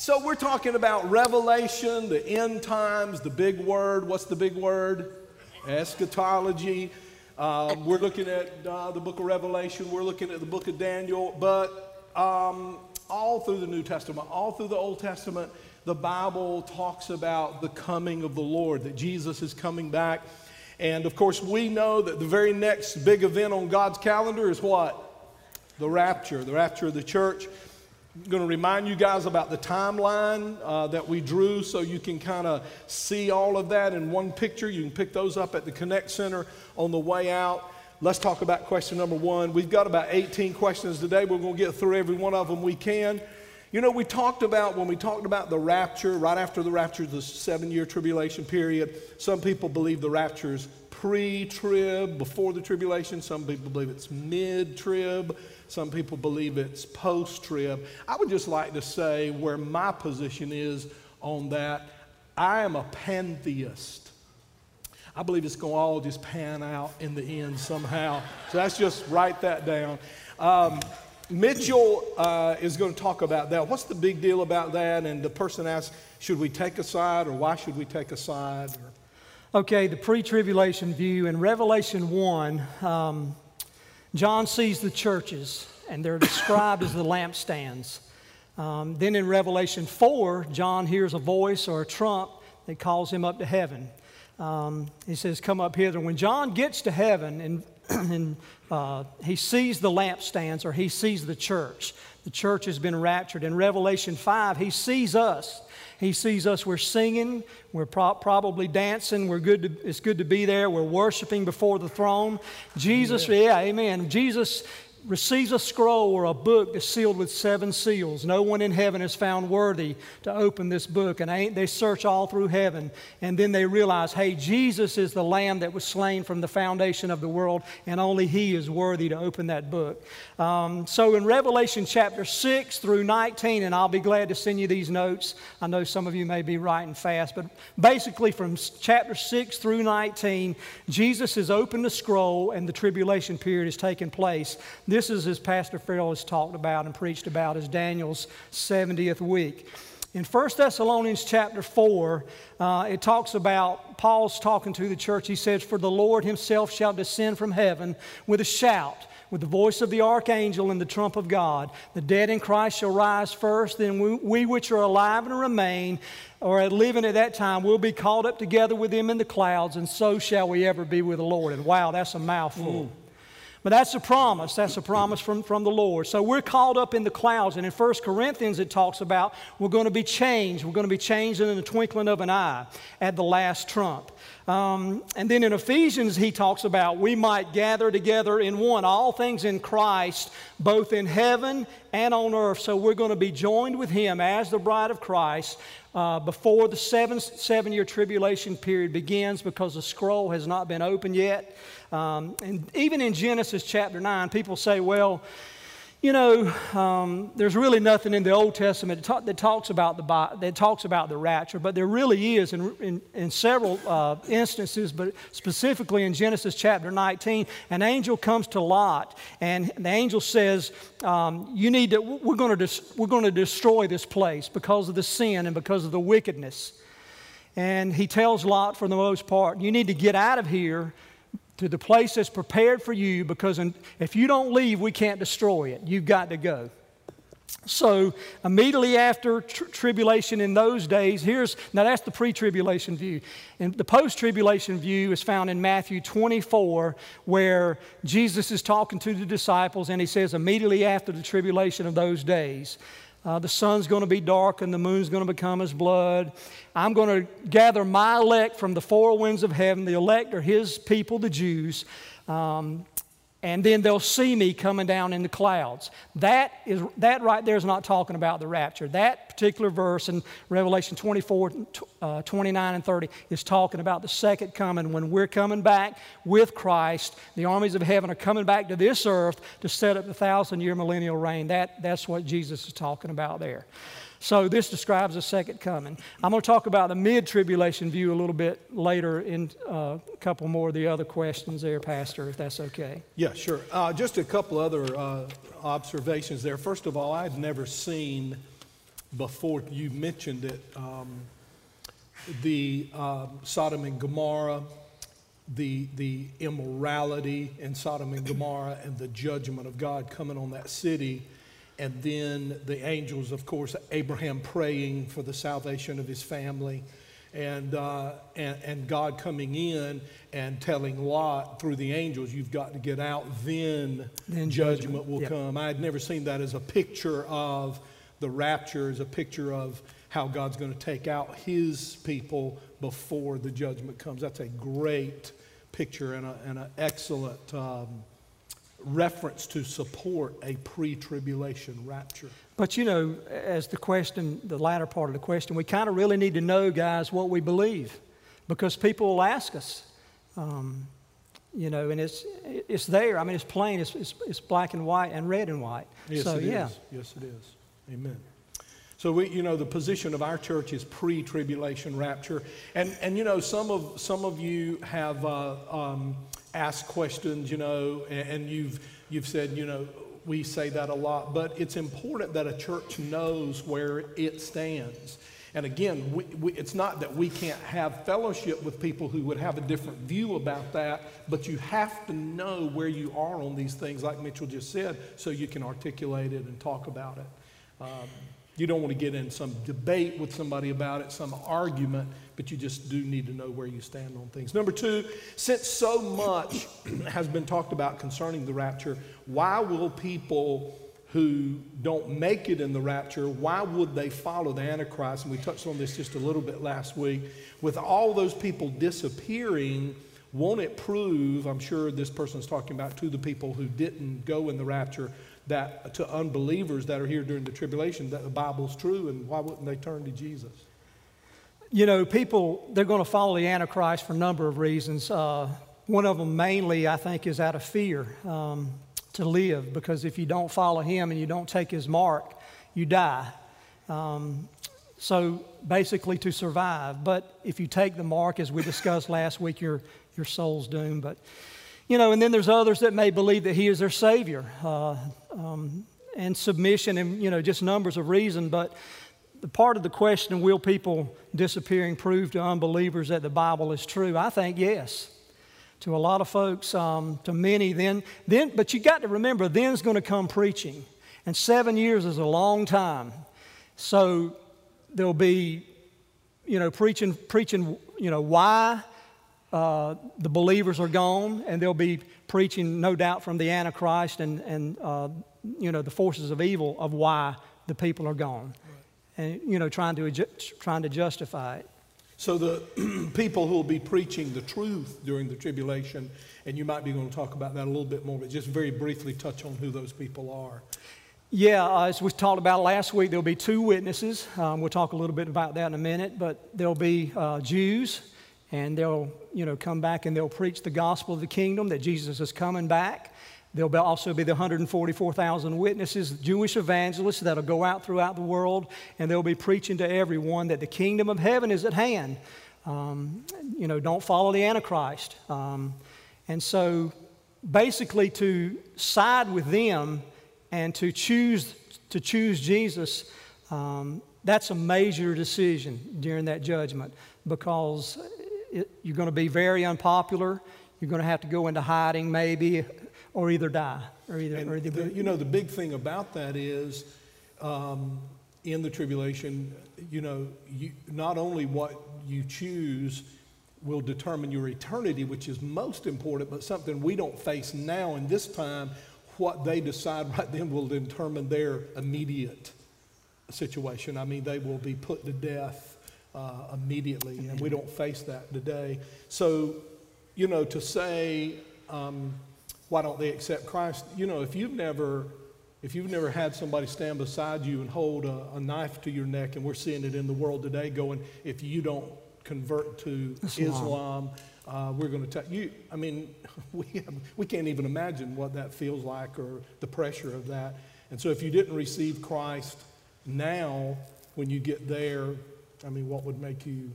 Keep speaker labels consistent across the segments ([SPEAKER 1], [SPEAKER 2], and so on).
[SPEAKER 1] so we're talking about Revelation, the end times, the big word. What's the big word? Eschatology. Um, we're looking at uh, the book of Revelation. We're looking at the book of Daniel. But um, all through the New Testament, all through the Old Testament, the Bible talks about the coming of the Lord, that Jesus is coming back. And of course, we know that the very next big event on God's calendar is what? The rapture, the rapture of the church. Going to remind you guys about the timeline uh, that we drew so you can kind of see all of that in one picture. You can pick those up at the Connect Center on the way out. Let's talk about question number one. We've got about 18 questions today. We're going to get through every one of them we can. You know, we talked about, when we talked about the rapture, right after the rapture, the seven year tribulation period, some people believe the rapture is pre trib, before the tribulation. Some people believe it's mid trib. Some people believe it's post trib. I would just like to say where my position is on that. I am a pantheist. I believe it's going to all just pan out in the end somehow. So that's just write that down. Um, Mitchell uh, is going to talk about that. What's the big deal about that? And the person asks, should we take a side or why should we take a side?
[SPEAKER 2] Okay, the pre tribulation view. In Revelation 1, um, John sees the churches, and they're described as the lampstands. Um, then in Revelation 4, John hears a voice or a trump that calls him up to heaven. Um, he says, Come up hither. When John gets to heaven and, and uh, he sees the lampstands or he sees the church, the church has been raptured. In Revelation 5, he sees us. He sees us, we're singing, we're pro- probably dancing, we're good to, it's good to be there, we're worshiping before the throne. Jesus, yeah, yeah amen. Jesus receives a scroll or a book that's sealed with seven seals. No one in heaven is found worthy to open this book. And they search all through heaven. And then they realize, hey, Jesus is the lamb that was slain from the foundation of the world, and only he is worthy to open that book. Um, so in Revelation chapter 6 through 19, and I'll be glad to send you these notes. I know some of you may be writing fast, but basically from chapter 6 through 19, Jesus has opened the scroll and the tribulation period has taken place. This is, as Pastor Farrell has talked about and preached about, as Daniel's 70th week. In 1 Thessalonians chapter 4, uh, it talks about, Paul's talking to the church. He says, For the Lord himself shall descend from heaven with a shout, with the voice of the archangel and the trump of God. The dead in Christ shall rise first, then we, we which are alive and remain, or living at that time, will be caught up together with them in the clouds, and so shall we ever be with the Lord. And wow, that's a mouthful. Mm. But that's a promise. That's a promise from, from the Lord. So we're called up in the clouds. And in 1 Corinthians, it talks about we're going to be changed. We're going to be changed in the twinkling of an eye at the last trump. Um, and then in Ephesians, he talks about we might gather together in one, all things in Christ, both in heaven and on earth. So we're going to be joined with him as the bride of Christ uh, before the seven, seven year tribulation period begins because the scroll has not been opened yet. Um, and even in Genesis chapter 9, people say, well, you know, um, there's really nothing in the Old Testament that, talk, that, talks about the that talks about the rapture, but there really is in, in, in several uh, instances, but specifically in Genesis chapter 19, an angel comes to Lot, and the angel says, um, "You need to. We're going to we're going to destroy this place because of the sin and because of the wickedness." And he tells Lot, for the most part, "You need to get out of here." To the place that's prepared for you because if you don't leave, we can't destroy it. You've got to go. So, immediately after tr- tribulation in those days, here's now that's the pre tribulation view. And the post tribulation view is found in Matthew 24, where Jesus is talking to the disciples and he says, immediately after the tribulation of those days, uh, the sun's going to be dark and the moon's going to become as blood. I'm going to gather my elect from the four winds of heaven. The elect are his people, the Jews. Um, and then they'll see me coming down in the clouds. That, is, that right there is not talking about the rapture. That particular verse in Revelation 24, uh, 29, and 30 is talking about the second coming when we're coming back with Christ. The armies of heaven are coming back to this earth to set up the thousand year millennial reign. That, that's what Jesus is talking about there. So this describes the second coming. I'm going to talk about the mid tribulation view a little bit later in uh, a couple more of the other questions there, Pastor, if that's okay.
[SPEAKER 1] Yeah, sure. Uh, just a couple other uh, observations there. First of all, I'd never seen before you mentioned it. Um, the um, Sodom and Gomorrah, the, the immorality in Sodom and Gomorrah, and the judgment of God coming on that city. And then the angels, of course, Abraham praying for the salvation of his family. And, uh, and, and God coming in and telling Lot through the angels, you've got to get out, then,
[SPEAKER 2] Then
[SPEAKER 1] judgment,
[SPEAKER 2] judgment.
[SPEAKER 1] will
[SPEAKER 2] Yep.
[SPEAKER 1] come. I had never seen that as a picture of the rapture, as a picture of how God's going to take out his people before the judgment comes. That's a great picture and, a, and an excellent um, reference to support a pre tribulation rapture.
[SPEAKER 2] But you know, as the question, the latter part of the question, we kind of really need to know, guys, what we believe, because people will ask us, um, you know, and it's it's there. I mean, it's plain. It's, it's, it's black and white and red and white.
[SPEAKER 1] Yes,
[SPEAKER 2] so
[SPEAKER 1] it is.
[SPEAKER 2] yeah,
[SPEAKER 1] Yes, it is. Amen. So we, you know, the position of our church is pre-tribulation rapture, and and you know, some of some of you have uh, um, asked questions, you know, and, and you've you've said, you know, we say that a lot, but it's important that a church knows where it stands. And again, we, we, it's not that we can't have fellowship with people who would have a different view about that, but you have to know where you are on these things, like Mitchell just said, so you can articulate it and talk about it. Um, you don't want to get in some debate with somebody about it, some argument, but you just do need to know where you stand on things. Number two, since so much has been talked about concerning the rapture, why will people who don't make it in the rapture, why would they follow the Antichrist? And we touched on this just a little bit last week. With all those people disappearing, won't it prove, I'm sure this person is talking about to the people who didn't go in the rapture, that to unbelievers that are here during the tribulation, that the Bible's true, and why wouldn't they turn to Jesus?
[SPEAKER 2] You know, people they're going to follow the Antichrist for a number of reasons. Uh, one of them, mainly, I think, is out of fear um, to live, because if you don't follow him and you don't take his mark, you die. Um, so basically, to survive. But if you take the mark, as we discussed last week, your your soul's doomed. But you know, and then there's others that may believe that he is their savior, uh, um, and submission, and you know, just numbers of reason. But the part of the question, will people disappearing prove to unbelievers that the Bible is true? I think yes. To a lot of folks, um, to many, then, then, but you got to remember, then's going to come preaching, and seven years is a long time. So there'll be, you know, preaching, preaching, you know, why uh, the believers are gone, and they'll be preaching, no doubt, from the Antichrist and, and uh, you know, the forces of evil of why the people are gone, and you know, trying to trying to justify it.
[SPEAKER 1] So the people who will be preaching the truth during the tribulation, and you might be going to talk about that a little bit more, but just very briefly touch on who those people are.
[SPEAKER 2] Yeah, uh, as we talked about last week, there'll be two witnesses. Um, we'll talk a little bit about that in a minute, but there'll be uh, Jews, and they'll, you know, come back and they'll preach the gospel of the kingdom that Jesus is coming back. There'll be also be the 144,000 witnesses, Jewish evangelists that'll go out throughout the world, and they'll be preaching to everyone that the kingdom of heaven is at hand. Um, you know, don't follow the Antichrist. Um, and so, basically, to side with them and to choose to choose Jesus, um, that's a major decision during that judgment because it, you're going to be very unpopular. You're going to have to go into hiding, maybe, or either die, or either.
[SPEAKER 1] And
[SPEAKER 2] or either
[SPEAKER 1] the, you know, the big thing about that is um, in the tribulation, you know, you, not only what you choose will determine your eternity, which is most important, but something we don't face now in this time, what they decide right then will determine their immediate situation. I mean, they will be put to death uh, immediately, and we don't face that today. So, you know, to say, um, why don't they accept Christ? You know, if you've never, if you've never had somebody stand beside you and hold a, a knife to your neck, and we're seeing it in the world today, going, if you don't convert to
[SPEAKER 2] Islam.
[SPEAKER 1] Islam, uh, we're going to tell you. I mean, we have, we can't even imagine what that feels like or the pressure of that. And so, if you didn't receive Christ now, when you get there, I mean, what would make you,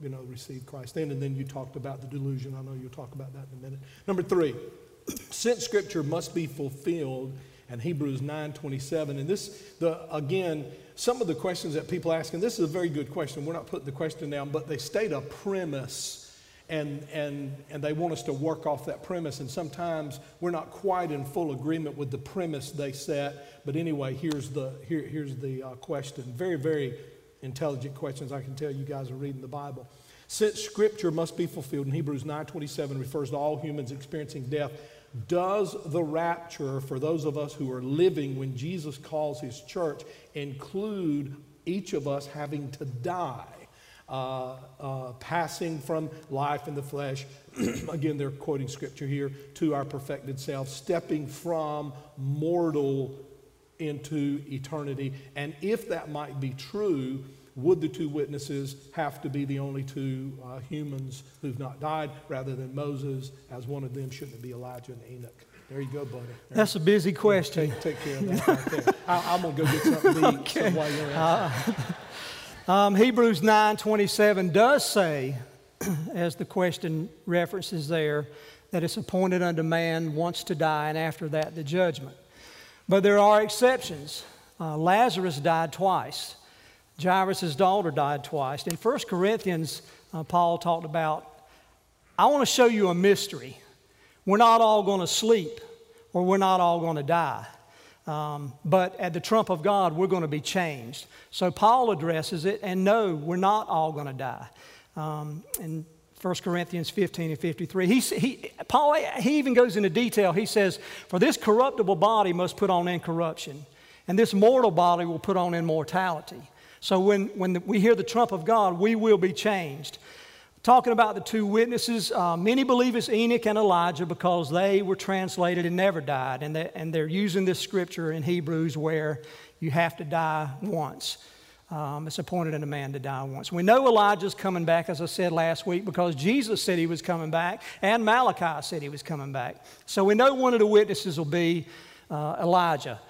[SPEAKER 1] you know, receive Christ then? And then you talked about the delusion. I know you'll talk about that in a minute. Number three, since Scripture must be fulfilled and Hebrews 9:27. And this, the again, some of the questions that people ask, and this is a very good question. We're not putting the question down, but they state a premise. And, and, and they want us to work off that premise. And sometimes we're not quite in full agreement with the premise they set. But anyway, here's the, here, here's the uh, question. Very, very intelligent questions. I can tell you guys are reading the Bible. Since Scripture must be fulfilled, in Hebrews 9.27 refers to all humans experiencing death, does the rapture for those of us who are living when Jesus calls his church include each of us having to die? Uh, uh, passing from life in the flesh, again, they're quoting scripture here, to our perfected self, stepping from mortal into eternity. And if that might be true, would the two witnesses have to be the only two uh, humans who've not died rather than Moses as one of them? Shouldn't it be Elijah and Enoch? There you go, buddy. There
[SPEAKER 2] That's a busy question.
[SPEAKER 1] Take, take care of that right there. I, am going to go get something to eat okay. so while you're at
[SPEAKER 2] um, Hebrews 9.27 does say, as the question references there, that it's appointed unto man once to die and after that the judgment. But there are exceptions. Uh, Lazarus died twice. Jairus' daughter died twice. In 1 Corinthians, uh, Paul talked about, I want to show you a mystery. We're not all going to sleep or we're not all going to die. Um, but at the trump of God, we're going to be changed. So Paul addresses it, and no, we're not all going to die. Um, in 1 Corinthians 15 and 53, he, he, Paul he even goes into detail. He says, For this corruptible body must put on incorruption, and this mortal body will put on immortality. So when, when the, we hear the trump of God, we will be changed. Talking about the two witnesses, uh, many believe it's Enoch and Elijah because they were translated and never died. And, they, and they're using this scripture in Hebrews where you have to die once. Um, it's appointed in a man to die once. We know Elijah's coming back, as I said last week, because Jesus said he was coming back, and Malachi said he was coming back. So we know one of the witnesses will be uh, Elijah.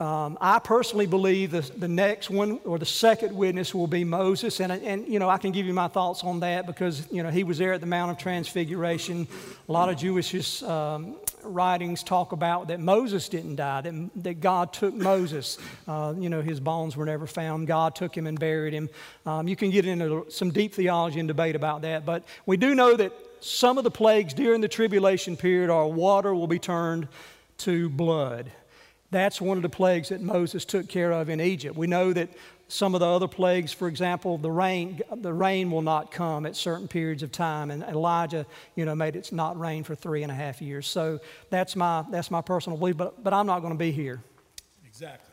[SPEAKER 2] Um, I personally believe the, the next one or the second witness will be Moses. And, and, you know, I can give you my thoughts on that because, you know, he was there at the Mount of Transfiguration. A lot of Jewish um, writings talk about that Moses didn't die, that, that God took Moses. Uh, you know, his bones were never found. God took him and buried him. Um, you can get into some deep theology and debate about that. But we do know that some of the plagues during the tribulation period are water will be turned to blood. That's one of the plagues that Moses took care of in Egypt. We know that some of the other plagues, for example, the rain, the rain will not come at certain periods of time, and Elijah, you know, made it not rain for three and a half years. So that's my that's my personal belief. But but I'm not going to be here.
[SPEAKER 1] Exactly.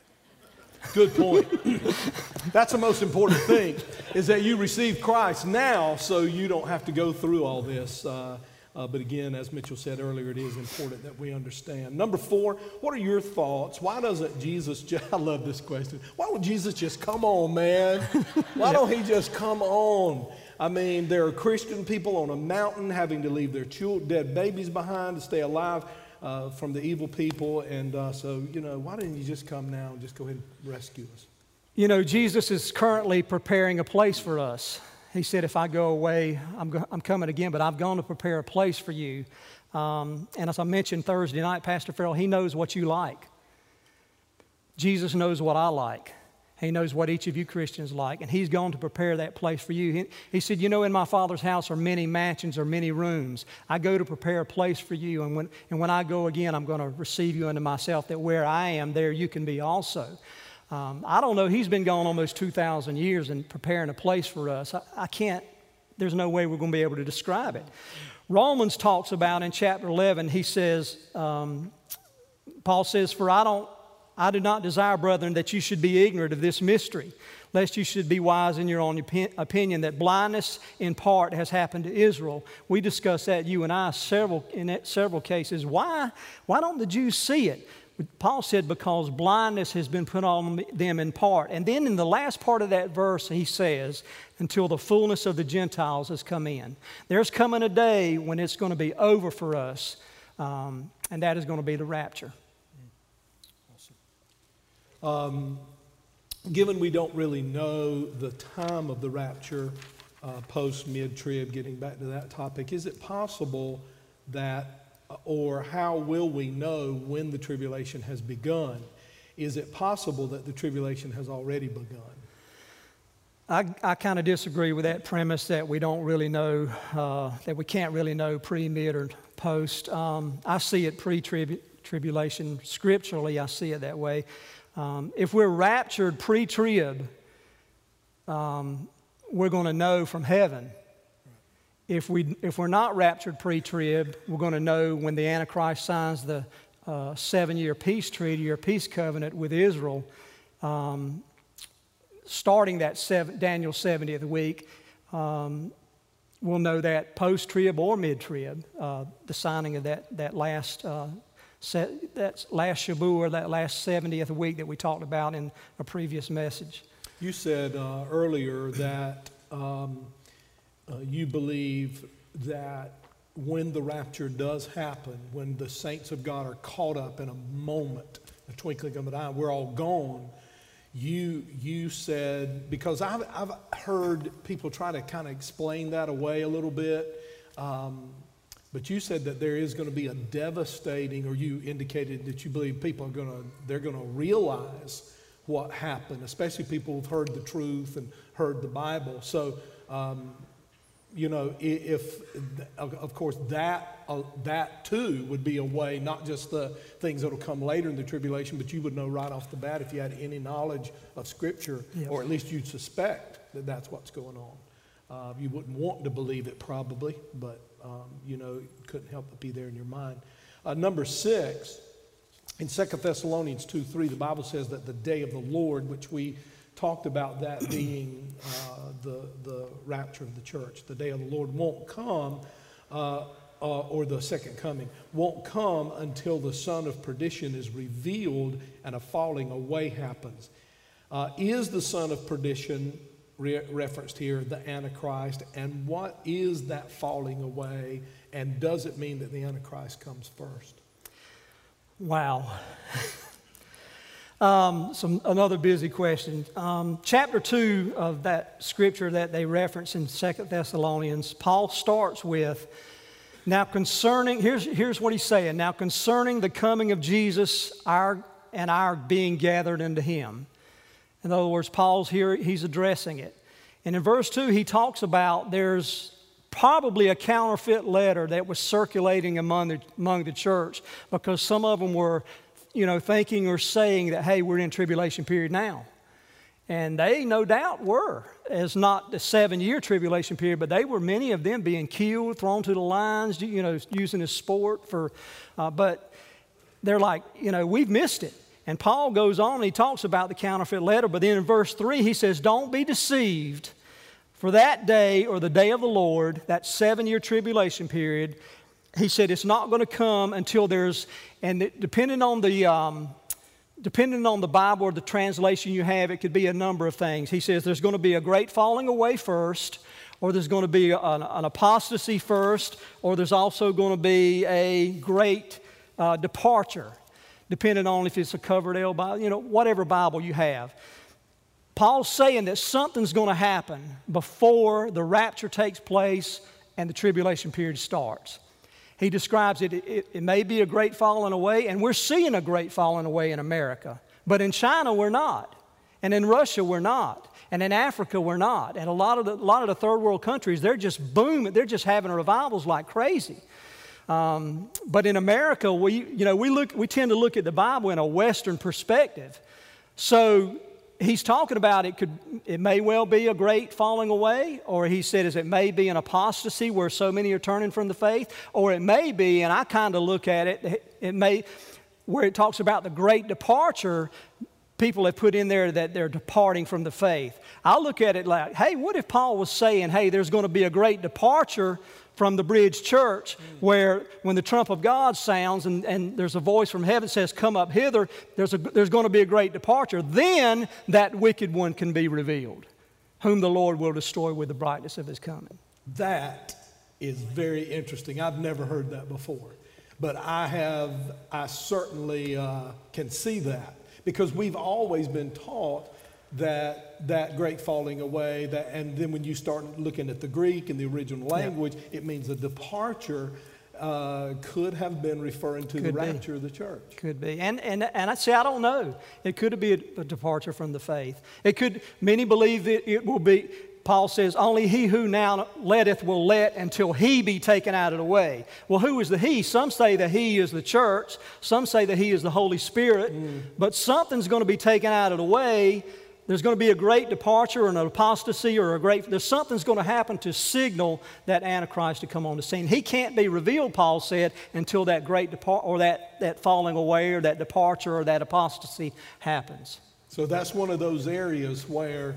[SPEAKER 1] Good point. that's the most important thing is that you receive Christ now, so you don't have to go through all this. Uh, uh, but again, as Mitchell said earlier, it is important that we understand. Number four, what are your thoughts? Why doesn't Jesus, just, I love this question. Why don't Jesus just come on, man? Why don't he just come on? I mean, there are Christian people on a mountain having to leave their children, dead babies behind to stay alive uh, from the evil people. And uh, so, you know, why didn't you just come now and just go ahead and rescue us?
[SPEAKER 2] You know, Jesus is currently preparing a place for us. He said, If I go away, I'm, go- I'm coming again, but I've gone to prepare a place for you. Um, and as I mentioned Thursday night, Pastor Farrell, he knows what you like. Jesus knows what I like. He knows what each of you Christians like, and He's gone to prepare that place for you. He, he, said, You know, in my Father's house are many mansions or many rooms. I go to prepare a place for you, and when, and when I go again, I'm going to receive you unto myself, that where I am, there you can be also. Um, I don't know, he's been gone almost 2,000 years and preparing a place for us. I, I can't, there's no way we're going to be able to describe it. Romans talks about in chapter 11, he says, um, Paul says, For I don't, I do not desire, brethren, that you should be ignorant of this mystery, lest you should be wise in your own opinion, that blindness in part has happened to Israel. We discussed that, you and I, several, in several cases. Why, why don't the Jews see it? Paul said, because blindness has been put on them in part. And then in the last part of that verse, he says, until the fullness of the Gentiles has come in. There's coming a day when it's going to be over for us, um, and that is going to be the rapture.
[SPEAKER 1] Awesome. Um, given we don't really know the time of the rapture uh, post mid trib, getting back to that topic, is it possible that or how will we know when the tribulation has begun? Is it possible that the tribulation has already begun?
[SPEAKER 2] I, I kind of disagree with that premise that we don't really know, uh, that we can't really know pre, mid, or post. Um, I see it pre tribulation. Scripturally, I see it that way. Um, if we're raptured pre trib, um, we're going to know from heaven. If, we, if we're not raptured pre trib, we're going to know when the Antichrist signs the uh, seven year peace treaty or peace covenant with Israel. Um, starting that seven, Daniel 70th week, um, we'll know that post trib or mid trib, uh, the signing of that, that last. Uh, that last Shavua that last 70th week that we talked about in a previous message.
[SPEAKER 1] You said uh, earlier that um, uh, you believe that when the rapture does happen, when the saints of God are caught up in a moment, a twinkling of an eye, we're all gone you you said because I've, I've heard people try to kind of explain that away a little bit um, but you said that there is going to be a devastating or you indicated that you believe people are going to they're going to realize what happened especially people who've heard the truth and heard the bible. So um, you know, if, of course, that, uh, that too would be a way, not just the things that will come later in the tribulation, but you would know right off the bat if you had any knowledge of Scripture, or at least you'd suspect that that's what's going on. Uh, you wouldn't want to believe it probably, but, um, you know, it couldn't help but be there in your mind. Uh, number six, in 2 Thessalonians 2 3, the Bible says that the day of the Lord, which we talked about that being uh, the, the rapture of the church. The day of the Lord won't come, uh, uh, or the second coming, won't come until the son of perdition is revealed and a falling away happens. Uh, is the son of perdition re- referenced here the Antichrist? And what is that falling away? And does it mean that the Antichrist comes first?
[SPEAKER 2] Wow. Um, some, another busy question. Um, chapter 2 of that scripture that they reference in Second Thessalonians, Paul starts with, Now concerning, here's, here's what he's saying, now concerning the coming of Jesus our, and our being gathered into him. In other words, Paul's here, he's addressing it. And in verse 2, he talks about there's probably a counterfeit letter that was circulating among the, among the church because some of them were you know, thinking or saying that, hey, we're in tribulation period now. And they no doubt were, as not the seven year tribulation period, but they were many of them being killed, thrown to the lions, you know, using as sport for, uh, but they're like, you know, we've missed it. And Paul goes on he talks about the counterfeit letter, but then in verse 3 he says, Don't be deceived, for that day or the day of the Lord, that seven year tribulation period, he said it's not going to come until there's, and depending on the, um, depending on the Bible or the translation you have, it could be a number of things. He says there's going to be a great falling away first, or there's going to be an, an apostasy first, or there's also going to be a great uh, departure, depending on if it's a Coverdale Bible, you know, whatever Bible you have. Paul's saying that something's going to happen before the rapture takes place and the tribulation period starts. He describes it, it, it may be a great falling away, and we're seeing a great falling away in America. But in China, we're not. And in Russia, we're not. And in Africa, we're not. And a lot of the, lot of the third world countries, they're just booming. They're just having revivals like crazy. Um, but in America, we, you know, we, look, we tend to look at the Bible in a Western perspective. So he's talking about it could it may well be a great falling away or he said is it may be an apostasy where so many are turning from the faith? Or it may be and i kind of look at it it may where it talks about the great departure people have put in there that they're departing from the faith. I look at it like hey what if paul was saying hey there's going to be a great departure from the bridge church where when the trump of God sounds and, and there's a voice from heaven says, Come up hither, there's, a, there's going to be a great departure. Then that wicked one can be revealed, whom the Lord will destroy with the brightness of his coming.
[SPEAKER 1] That is very interesting. I've never heard that before. But I have, I certainly uh, can see that because we've always been taught that that great falling away that and then when you start looking at the greek and the original language yeah. it means a departure uh, could have been referring to the
[SPEAKER 2] Could be.
[SPEAKER 1] rapture of the church.
[SPEAKER 2] Could be. And, and, and I say, I don't know. It could be a, a departure from the faith. It could, many believe that it will be, Paul says, only he who now letteth will let until he be taken out of the way. Well, who is the he? Some say that he is the church. Some say that he is the Holy Spirit. But something's going to be taken out of the way. There's going to be a great departure or an apostasy or a great, there's something's going to happen to signal that Antichrist to come on the scene. He can't be revealed, Paul said, until that great depart or that, that falling away or that departure or that apostasy happens.
[SPEAKER 1] So that's one of those areas where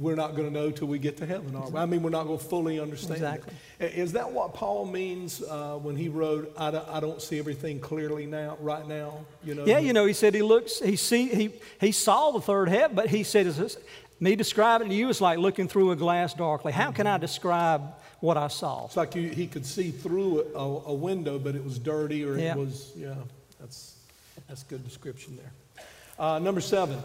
[SPEAKER 1] we're not going to know till we get to heaven, are we? I mean, we're not going to fully understand
[SPEAKER 2] Exactly.
[SPEAKER 1] it. Is that what Paul means uh, when he wrote, I don't, I don't see everything clearly now, right now? You know,
[SPEAKER 2] Yeah, you know, he said he looks, he see, he, he saw the third heaven, but he said, is this, me describing to you is like looking through a glass darkly. How can I describe what I saw?
[SPEAKER 1] It's like you, he could see through a, a window, but it was dirty or
[SPEAKER 2] Yeah.
[SPEAKER 1] it was, yeah, that's, that's good description there. Uh, number seven,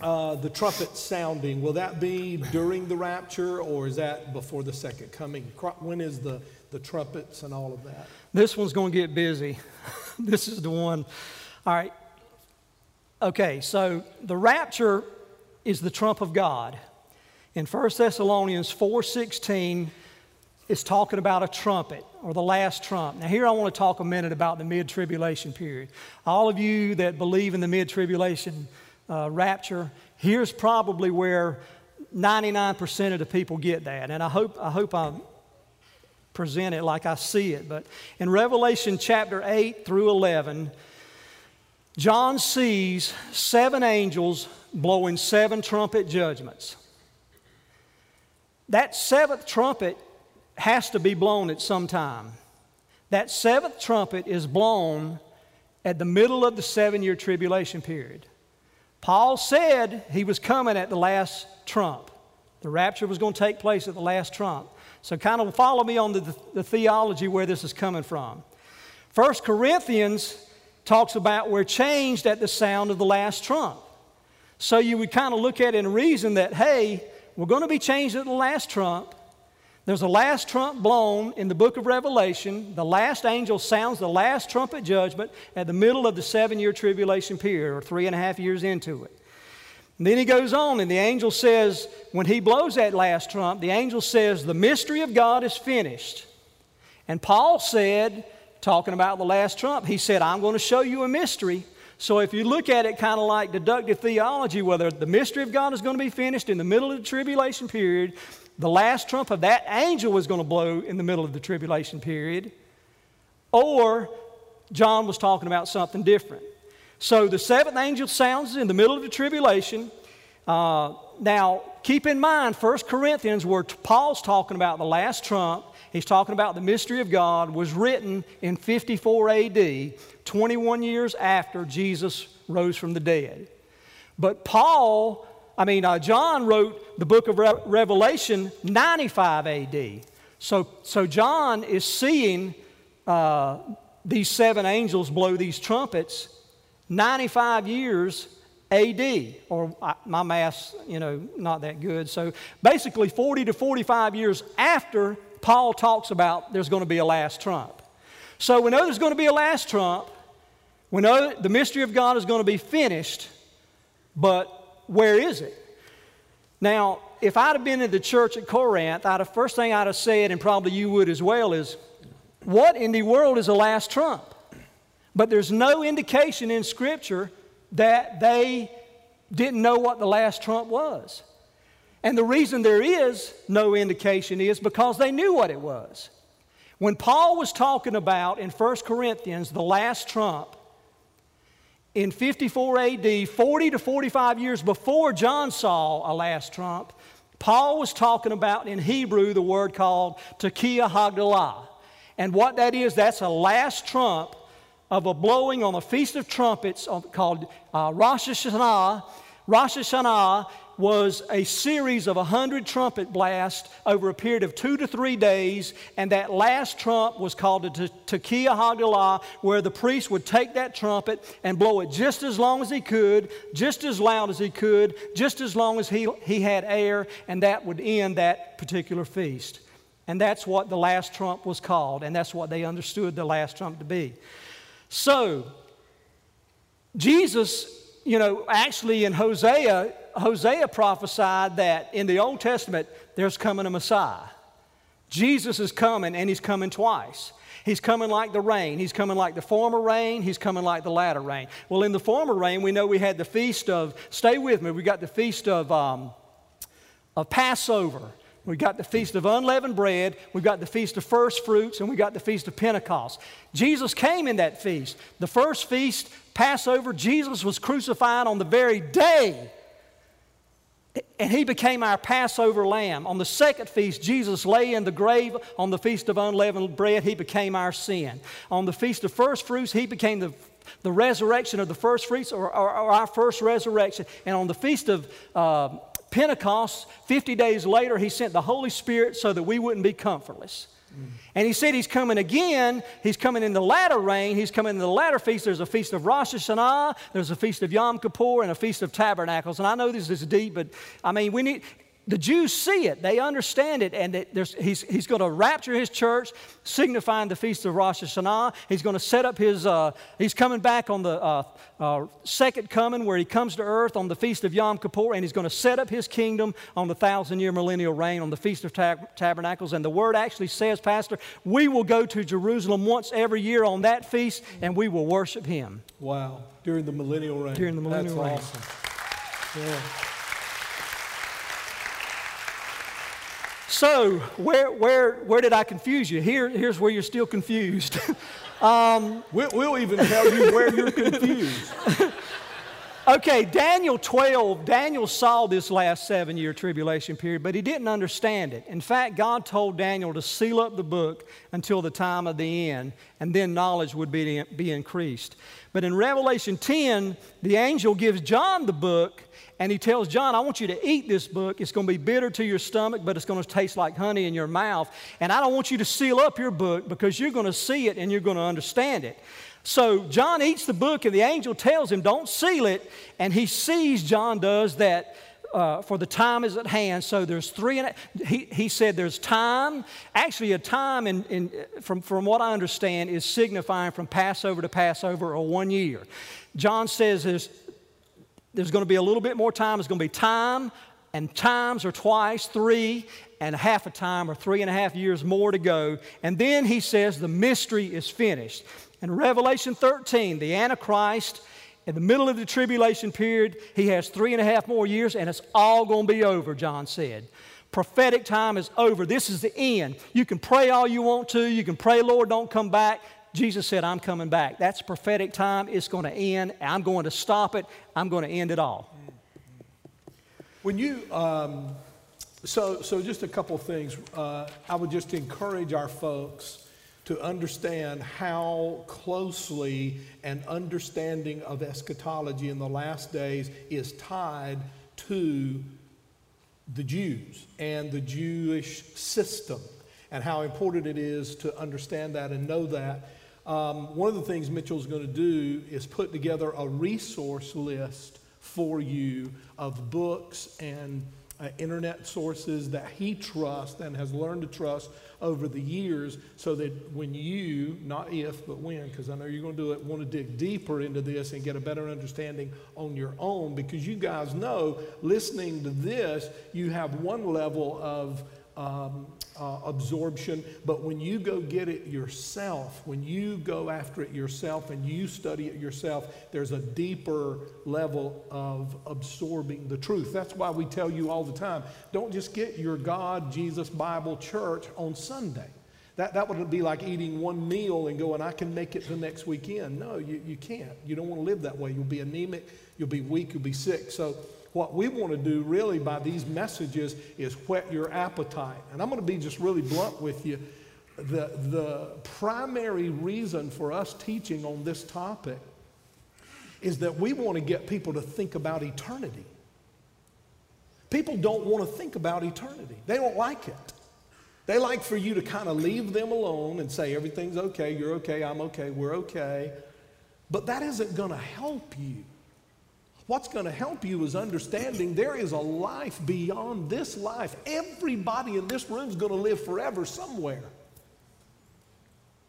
[SPEAKER 1] uh, the trumpet sounding. Will that be during the rapture or is that before the second coming? When is the, the trumpets and all of that?
[SPEAKER 2] This one's going to get busy. this is the one. All right. Okay, so the rapture is the trump of God. In 1 Thessalonians 4:16, it's talking about a trumpet or the last trump. Now here I want to talk a minute about the mid-tribulation period. All of you that believe in the mid-tribulation uh, rapture, here's probably where 99% of the people get that. And I hope I hope I present it like I see it. But in Revelation chapter 8 through 11, John sees seven angels blowing seven trumpet judgments. That seventh trumpet has to be blown at some time. That seventh trumpet is blown at the middle of the seven year tribulation period. Paul said he was coming at the last trump. The rapture was going to take place at the last trump. So, kind of follow me on the, the theology where this is coming from. First Corinthians talks about we're changed at the sound of the last trump. So, you would kind of look at it and reason that, hey, we're going to be changed at the last trump. There's a last trump blown in the book of Revelation. The last angel sounds the last trumpet judgment at the middle of the seven year tribulation period, or three and a half years into it. And then he goes on, and the angel says, when he blows that last trump, the angel says, the mystery of God is finished. And Paul said, talking about the last trump, he said, I'm going to show you a mystery. So if you look at it kind of like deductive theology, whether the mystery of God is going to be finished in the middle of the tribulation period, the last trump of that angel was going to blow in the middle of the tribulation period, or John was talking about something different. So the seventh angel sounds in the middle of the tribulation. Uh, now, keep in mind, 1 Corinthians, where Paul's talking about the last trump, he's talking about the mystery of God, was written in 54 AD, 21 years after Jesus rose from the dead. But Paul, I mean, uh, John wrote the book of Re- Revelation 95 AD. So, so John is seeing uh, these seven angels blow these trumpets 95 years AD, or my math's, you know, not that good. So basically 40 to 45 years after Paul talks about there's going to be a last trump. So we know there's going to be a last trump. We know the mystery of God is going to be finished, but where is it? Now, if I'd have been in the church at Corinth, I'd have, first thing I'd have said, and probably you would as well, is what in the world is the last trump? But there's no indication in Scripture that they didn't know what the last trump was. And the reason there is no indication is because they knew what it was. When Paul was talking about in 1 Corinthians the last trump, in 54 AD, 40 to 45 years before John saw a last trump, Paul was talking about in Hebrew the word called Tekiah Hagedolah. And what that is, that's a last trump of a blowing on the Feast of Trumpets called uh, Rosh Hashanah. Rosh Hashanah was a series of a hundred trumpet blasts over a period of two to three days, and that last trump was called the Te- Tekiah Hagedolah, where the priest would take that trumpet and blow it just as long as he could, just as loud as he could, just as long as he, he had air, and that would end that particular feast. And that's what the last trump was called, and that's what they understood the last trump to be. So, Jesus, you know, actually in Hosea, Hosea prophesied that in the Old Testament, there's coming a Messiah. Jesus is coming, and he's coming twice. He's coming like the rain. He's coming like the former rain. He's coming like the latter rain. Well, in the former rain, we know we had the feast of, stay with me, we got the feast of, um, of Passover. We got the feast of unleavened bread, we got the feast of first fruits, and we got the feast of Pentecost. Jesus came in that feast. The first feast, Passover, Jesus was crucified on the very day and he became our Passover lamb. On the second feast, Jesus lay in the grave. On the feast of unleavened bread, he became our sin. On the feast of first fruits, he became the, the resurrection of the first fruits or, or, or our first resurrection. And on the feast of uh, Pentecost, 50 days later, he sent the Holy Spirit so that we wouldn't be comfortless. Mm. And he said he's coming again. He's coming in the latter rain. He's coming in the latter feast. There's a feast of Rosh Hashanah. There's a feast of Yom Kippur and a feast of Tabernacles. And I know this is deep, but I mean, we need, the Jews see it, they understand it, and it, he's, he's going to rapture his church, signifying the feast of Rosh Hashanah. He's going to set up his, uh, he's coming back on the uh, uh, second coming where he comes to earth on the feast of Yom Kippur, and he's going to set up his kingdom on the thousand year millennial reign on the feast of tab- tabernacles. And the word actually says, Pastor, we will go to Jerusalem once every year on that feast, and we will worship him.
[SPEAKER 1] Wow, during the millennial reign.
[SPEAKER 2] During the millennial
[SPEAKER 1] That's
[SPEAKER 2] reign.
[SPEAKER 1] awesome. Yeah.
[SPEAKER 2] So, where, where, where did I confuse you? Here, here's where you're still confused. um,
[SPEAKER 1] we'll, we'll even tell you where you're confused.
[SPEAKER 2] okay, Daniel 12, Daniel saw this last seven year tribulation period, but he didn't understand it. In fact, God told Daniel to seal up the book until the time of the end, and then knowledge would be, be increased. But in Revelation 10, the angel gives John the book and he tells John, I want you to eat this book. It's going to be bitter to your stomach, but it's going to taste like honey in your mouth. And I don't want you to seal up your book because you're going to see it and you're going to understand it. So John eats the book, and the angel tells him, Don't seal it. And he sees, John does, that uh, for the time is at hand. So there's three and a, he, he said there's time. Actually, a time, in, in, from, from what I understand, is signifying from Passover to Passover or one year. John says there's there's going to be a little bit more time. It's going to be time and times or twice, three and a half a time or three and a half years more to go. And then he says the mystery is finished. In Revelation 13, the Antichrist, in the middle of the tribulation period, he has three and a half more years and it's all going to be over, John said. Prophetic time is over. This is the end. You can pray all you want to. You can pray, Lord, don't come back. Jesus said, I'm coming back. That's prophetic time. It's going to end. I'm going to stop it. I'm going to end it all.
[SPEAKER 1] When you, um, so, so just a couple things. Uh, I would just encourage our folks to understand how closely an understanding of eschatology in the last days is tied to the Jews and the Jewish system, and how important it is to understand that and know that um, one of the things Mitchell's going to do is put together a resource list for you of books and uh, internet sources that he trusts and has learned to trust over the years so that when you, not if, but when, because I know you're going to do it, want to dig deeper into this and get a better understanding on your own, because you guys know listening to this, you have one level of um, uh, absorption. But when you go get it yourself, when you go after it yourself and you study it yourself, there's a deeper level of absorbing the truth. That's why we tell you all the time don't just get your God, Jesus, Bible, church on Sunday. That, that would be like eating one meal and going, I can make it the next weekend. No, you, you can't. You don't want to live that way. You'll be anemic, you'll be weak, you'll be sick. So what we want to do really by these messages is whet your appetite. And I'm going to be just really blunt with you. The, the primary reason for us teaching on this topic is that we want to get people to think about eternity. People don't want to think about eternity, they don't like it. They like for you to kind of leave them alone and say, everything's okay, you're okay, I'm okay, we're okay. But that isn't going to help you. What's going to help you is understanding there is a life beyond this life. Everybody in this room is going to live forever somewhere.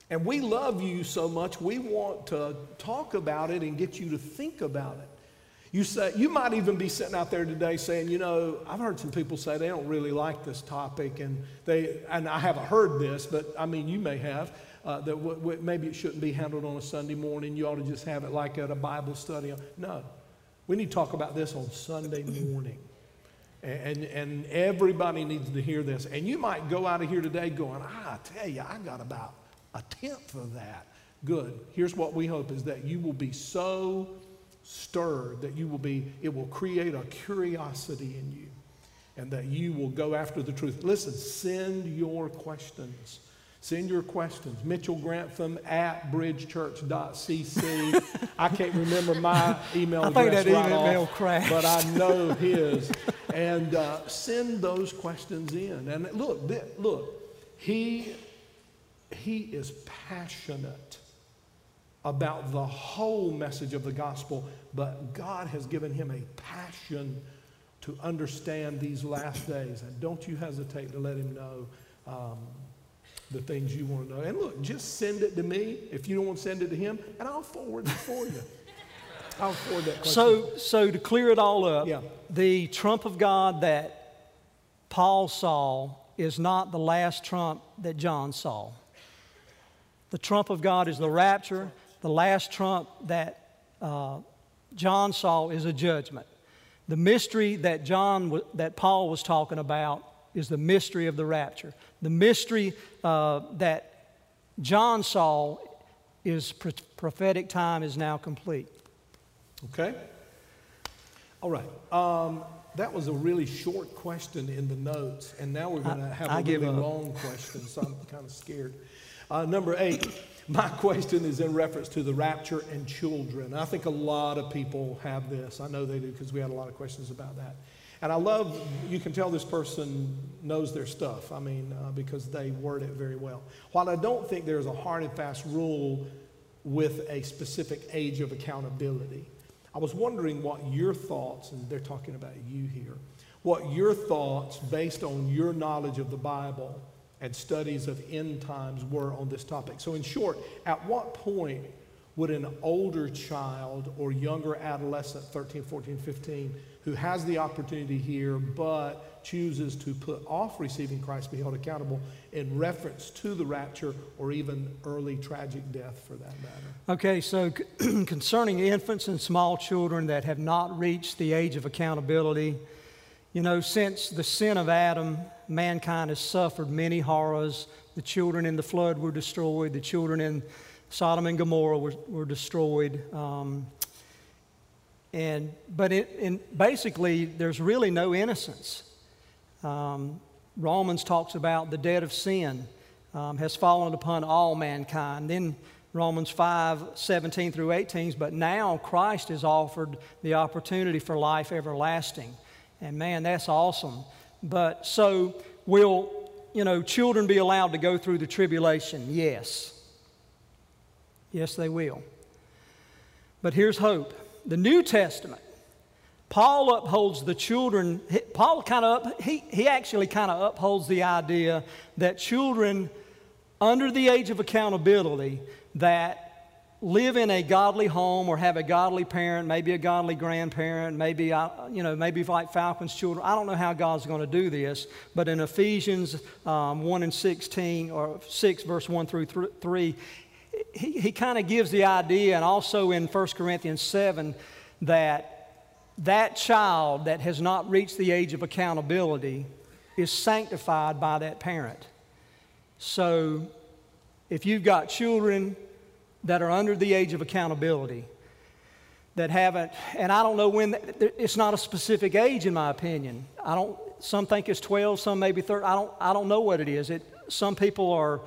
[SPEAKER 1] And we love you so much, we want to talk about it and get you to think about it. You, say, you might even be sitting out there today saying, you know, I've heard some people say they don't really like this topic, and, they, and I haven't heard this, but I mean, you may have, uh, that w- w- maybe it shouldn't be handled on a Sunday morning. You ought to just have it like at a Bible study. No, we need to talk about this on Sunday morning. And, and everybody needs to hear this. And you might go out of here today going, I tell you, I got about a tenth of that. Good. Here's what we hope is that you will be so stirred that you will be, it will create a curiosity in you and that you will go after the truth. Listen, send your questions. Send your questions. Mitchell Grantham at bridgechurch.cc. I can't remember my email
[SPEAKER 2] I
[SPEAKER 1] address
[SPEAKER 2] think that
[SPEAKER 1] right
[SPEAKER 2] email
[SPEAKER 1] off,
[SPEAKER 2] crashed.
[SPEAKER 1] but I know his. and uh, send those questions in. And look, look, he he is passionate about the whole message of the gospel, but God has given him a passion to understand these last days. And don't you hesitate to let him know um, the things you want to know. And look, just send it to me if you don't want to send it to him, and I'll forward it for you. I'll forward that question.
[SPEAKER 2] So, so to clear it all up,
[SPEAKER 1] Yeah.
[SPEAKER 2] the trump of God that Paul saw is not the last trump that John saw. The trump of God is the rapture. The last trump that uh, John saw is a judgment. The mystery that John, wa- that Paul was talking about, is the mystery of the rapture. The mystery uh, that John saw is pro- prophetic time is now complete.
[SPEAKER 1] Okay? All right. Um, that was a really short question in the notes, and now we're going to have
[SPEAKER 2] I
[SPEAKER 1] a really
[SPEAKER 2] up.
[SPEAKER 1] long question, so I'm kind of scared. Uh, number eight, my question is in reference to the rapture and children. I think a lot of people have this. I know they do because we had a lot of questions about that. And I love, you can tell this person knows their stuff, I mean, uh, because they word it very well. While I don't think there's a hard and fast rule with a specific age of accountability, I was wondering what your thoughts, and they're talking about you here, what your thoughts based on your knowledge of the Bible and studies of end times were on this topic. So, in short, at what point would an older child or younger adolescent, 13, 14, 15, who has the opportunity here but chooses to put off receiving Christ be held accountable in reference to the rapture or even early tragic death for that matter?
[SPEAKER 2] Okay, so concerning infants and small children that have not reached the age of accountability, you know, since the sin of Adam, mankind has suffered many horrors. The children in the flood were destroyed, the children in Sodom and Gomorrah were, were destroyed. Um, and, but it, and basically, there's really no innocence. Um, Romans talks about the debt of sin um, has fallen upon all mankind. Then Romans 5 17 through 18, but now Christ has offered the opportunity for life everlasting. And man, that's awesome. But so, will, you know, children be allowed to go through the tribulation? Yes. Yes, they will. But here's hope. The New Testament, Paul upholds the children. Paul kind of, up, he, he actually kind of upholds the idea that children under the age of accountability that live in a godly home or have a godly parent, maybe a godly grandparent, maybe, uh, you know, maybe like Falcon's children. I don't know how God's going to do this, but in Ephesians um, 1 and 16, or 6, verse 1 through 3, he, he kind of gives the idea, and also in 1 Corinthians 7, that that child that has not reached the age of accountability is sanctified by that parent. So if you've got children that are under the age of accountability, that haven't, and I don't know when, it's not a specific age in my opinion. I don't, some think it's 12, some maybe 13. I don't, I don't know what it is. It, some people are,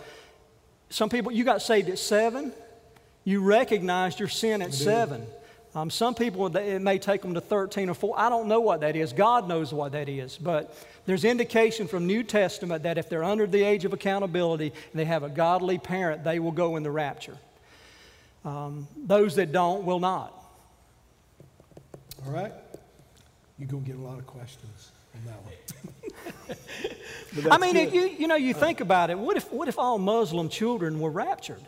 [SPEAKER 2] some people, you got saved at seven, you recognized your sin at seven. Um, some people, it may take them to 13 or 4. I don't know what that is. God knows what that is. But there's indication from New Testament that if they're under the age of accountability and they have a godly parent, they will go in the rapture. Um, those that don't will not.
[SPEAKER 1] All right? You're going to get a lot of questions on that one.
[SPEAKER 2] I mean,
[SPEAKER 1] good.
[SPEAKER 2] you, you know, you uh. think about it. What if, what if all Muslim children were raptured?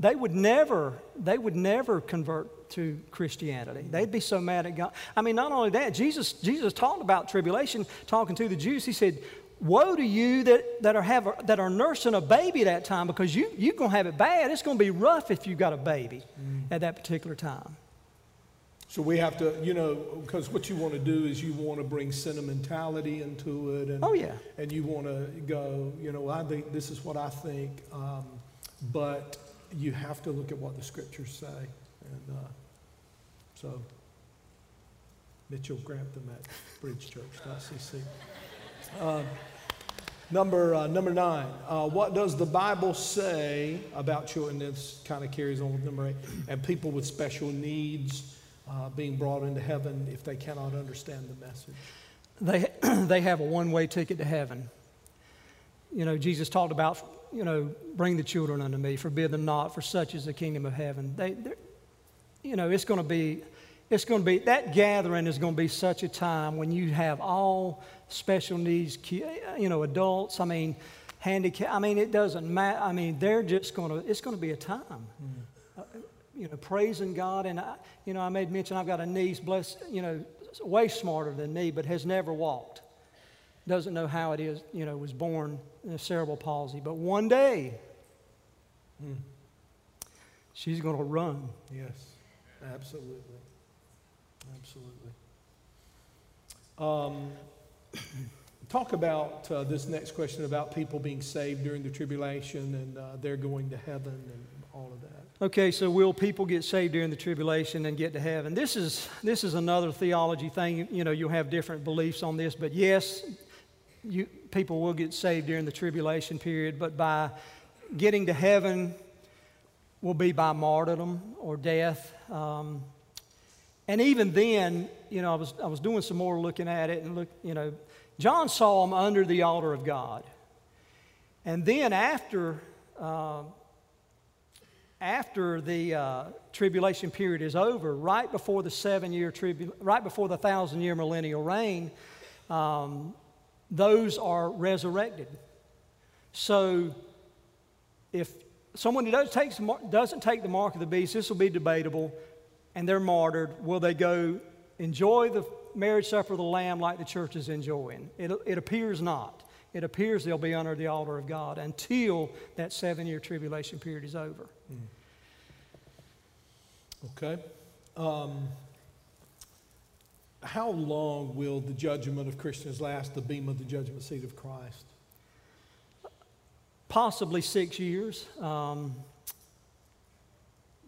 [SPEAKER 2] They would never, they would never convert to Christianity. They'd be so mad at God. I mean, not only that, Jesus, Jesus talked about tribulation, talking to the Jews. He said, Woe to you that, that, are, have a, that are nursing a baby that time because you, you're going to have it bad. It's going to be rough if you've got a baby mm. at that particular time.
[SPEAKER 1] So we have to, you know, because what you want to do is you want to bring sentimentality into it, and
[SPEAKER 2] Oh, yeah.
[SPEAKER 1] and you want to go, you know, I think this is what I think, um, but you have to look at what the scriptures say, and uh, so Mitchell Grantham at BridgeChurch.cc. Um, number uh, number nine. Uh, what does the Bible say about children? This kind of carries on with number eight, and people with special needs uh, being brought into heaven if they cannot understand the message.
[SPEAKER 2] They, they have a one way ticket to heaven. You know, Jesus talked about, you know, bring the children unto me, forbid them not, for such is the kingdom of heaven. They, you know, it's going to be, it's going to be, that gathering is going to be such a time when you have all special needs, you know, adults, I mean, handicap, I mean, it doesn't matter. I mean, they're just going to, it's going to be a time. Uh, you know, praising God. And, I, you know, I made mention I've got a niece, bless, you know, way smarter than me, but has never walked. Doesn't know how it is, you know, was born in a cerebral palsy. But one day, she's going to run.
[SPEAKER 1] Yes, absolutely. Absolutely. Um, talk about uh, this next question about people being saved during the tribulation and uh, they're going to heaven and all of that.
[SPEAKER 2] Okay, so will people get saved during the tribulation and get to heaven? This is this is another theology thing. You know, you'll have different beliefs on this, but yes, you, people will get saved during the tribulation period. But by getting to heaven, will be by martyrdom or death. Um, and even then, you know, I was I was doing some more looking at it and look. You know, John saw him under the altar of God, and then after. Uh, after the uh, tribulation period is over, right before the seven year tribulation, right before the thousand year millennial reign, um, those are resurrected. So if someone who does takes, doesn't take the mark of the beast, this will be debatable, and they're martyred, will they go enjoy the marriage supper of the Lamb like the church is enjoying? It, it appears not. It appears they'll be under the altar of God until that seven year tribulation period is over.
[SPEAKER 1] Okay? Um, how long will the judgment of Christians last, the beam of the judgment seat of Christ?
[SPEAKER 2] possibly six years. Um,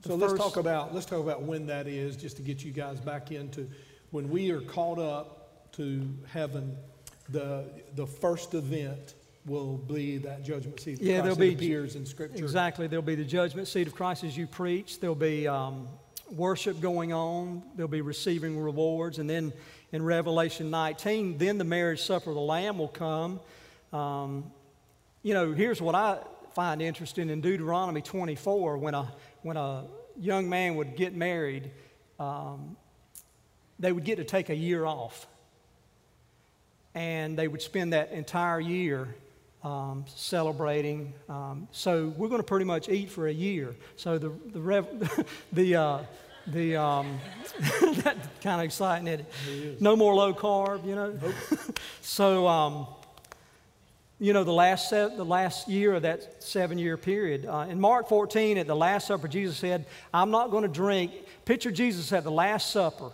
[SPEAKER 1] So let's talk about let's talk about when that is, just to get you guys back into when we are caught up to heaven. The the first event will be that judgment seat. Of
[SPEAKER 2] Yeah,
[SPEAKER 1] Christ
[SPEAKER 2] there'll
[SPEAKER 1] that
[SPEAKER 2] be-
[SPEAKER 1] appears in Scripture.
[SPEAKER 2] Exactly. There'll be the judgment seat of Christ as you preach. There'll be um, worship going on. There'll be receiving rewards. And then in Revelation 19, then the marriage supper of the Lamb will come. Um, you know, here's what I find interesting in Deuteronomy 24 when a, when a young man would get married, um, they would get to take a year off. And they would spend that entire year um, celebrating. Um, so we're going to pretty much eat for a year. So the the rev, the uh, the um, that kind of exciting. It? No more low carb, you know. so um, you know the last se- the last year of that seven year period. Uh, in Mark 14, at the Last Supper, Jesus said, "I'm not going to drink." Picture Jesus at the Last Supper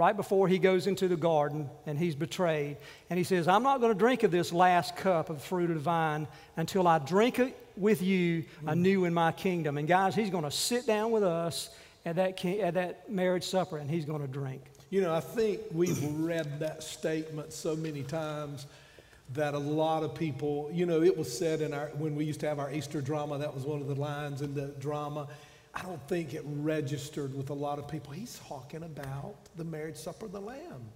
[SPEAKER 2] right before he goes into the garden and he's betrayed. And he says, I'm not going to drink of this last cup of fruit of the vine until I drink it with you anew in my kingdom. And guys, he's going to sit down with us at that, at that marriage supper and he's going to drink.
[SPEAKER 1] You know, I think we've read that statement so many times that a lot of people, you know, it was said in our, when we used to have our Easter drama, that was one of the lines in the drama. I don't think it registered with a lot of people. He's talking about the marriage supper of the Lamb.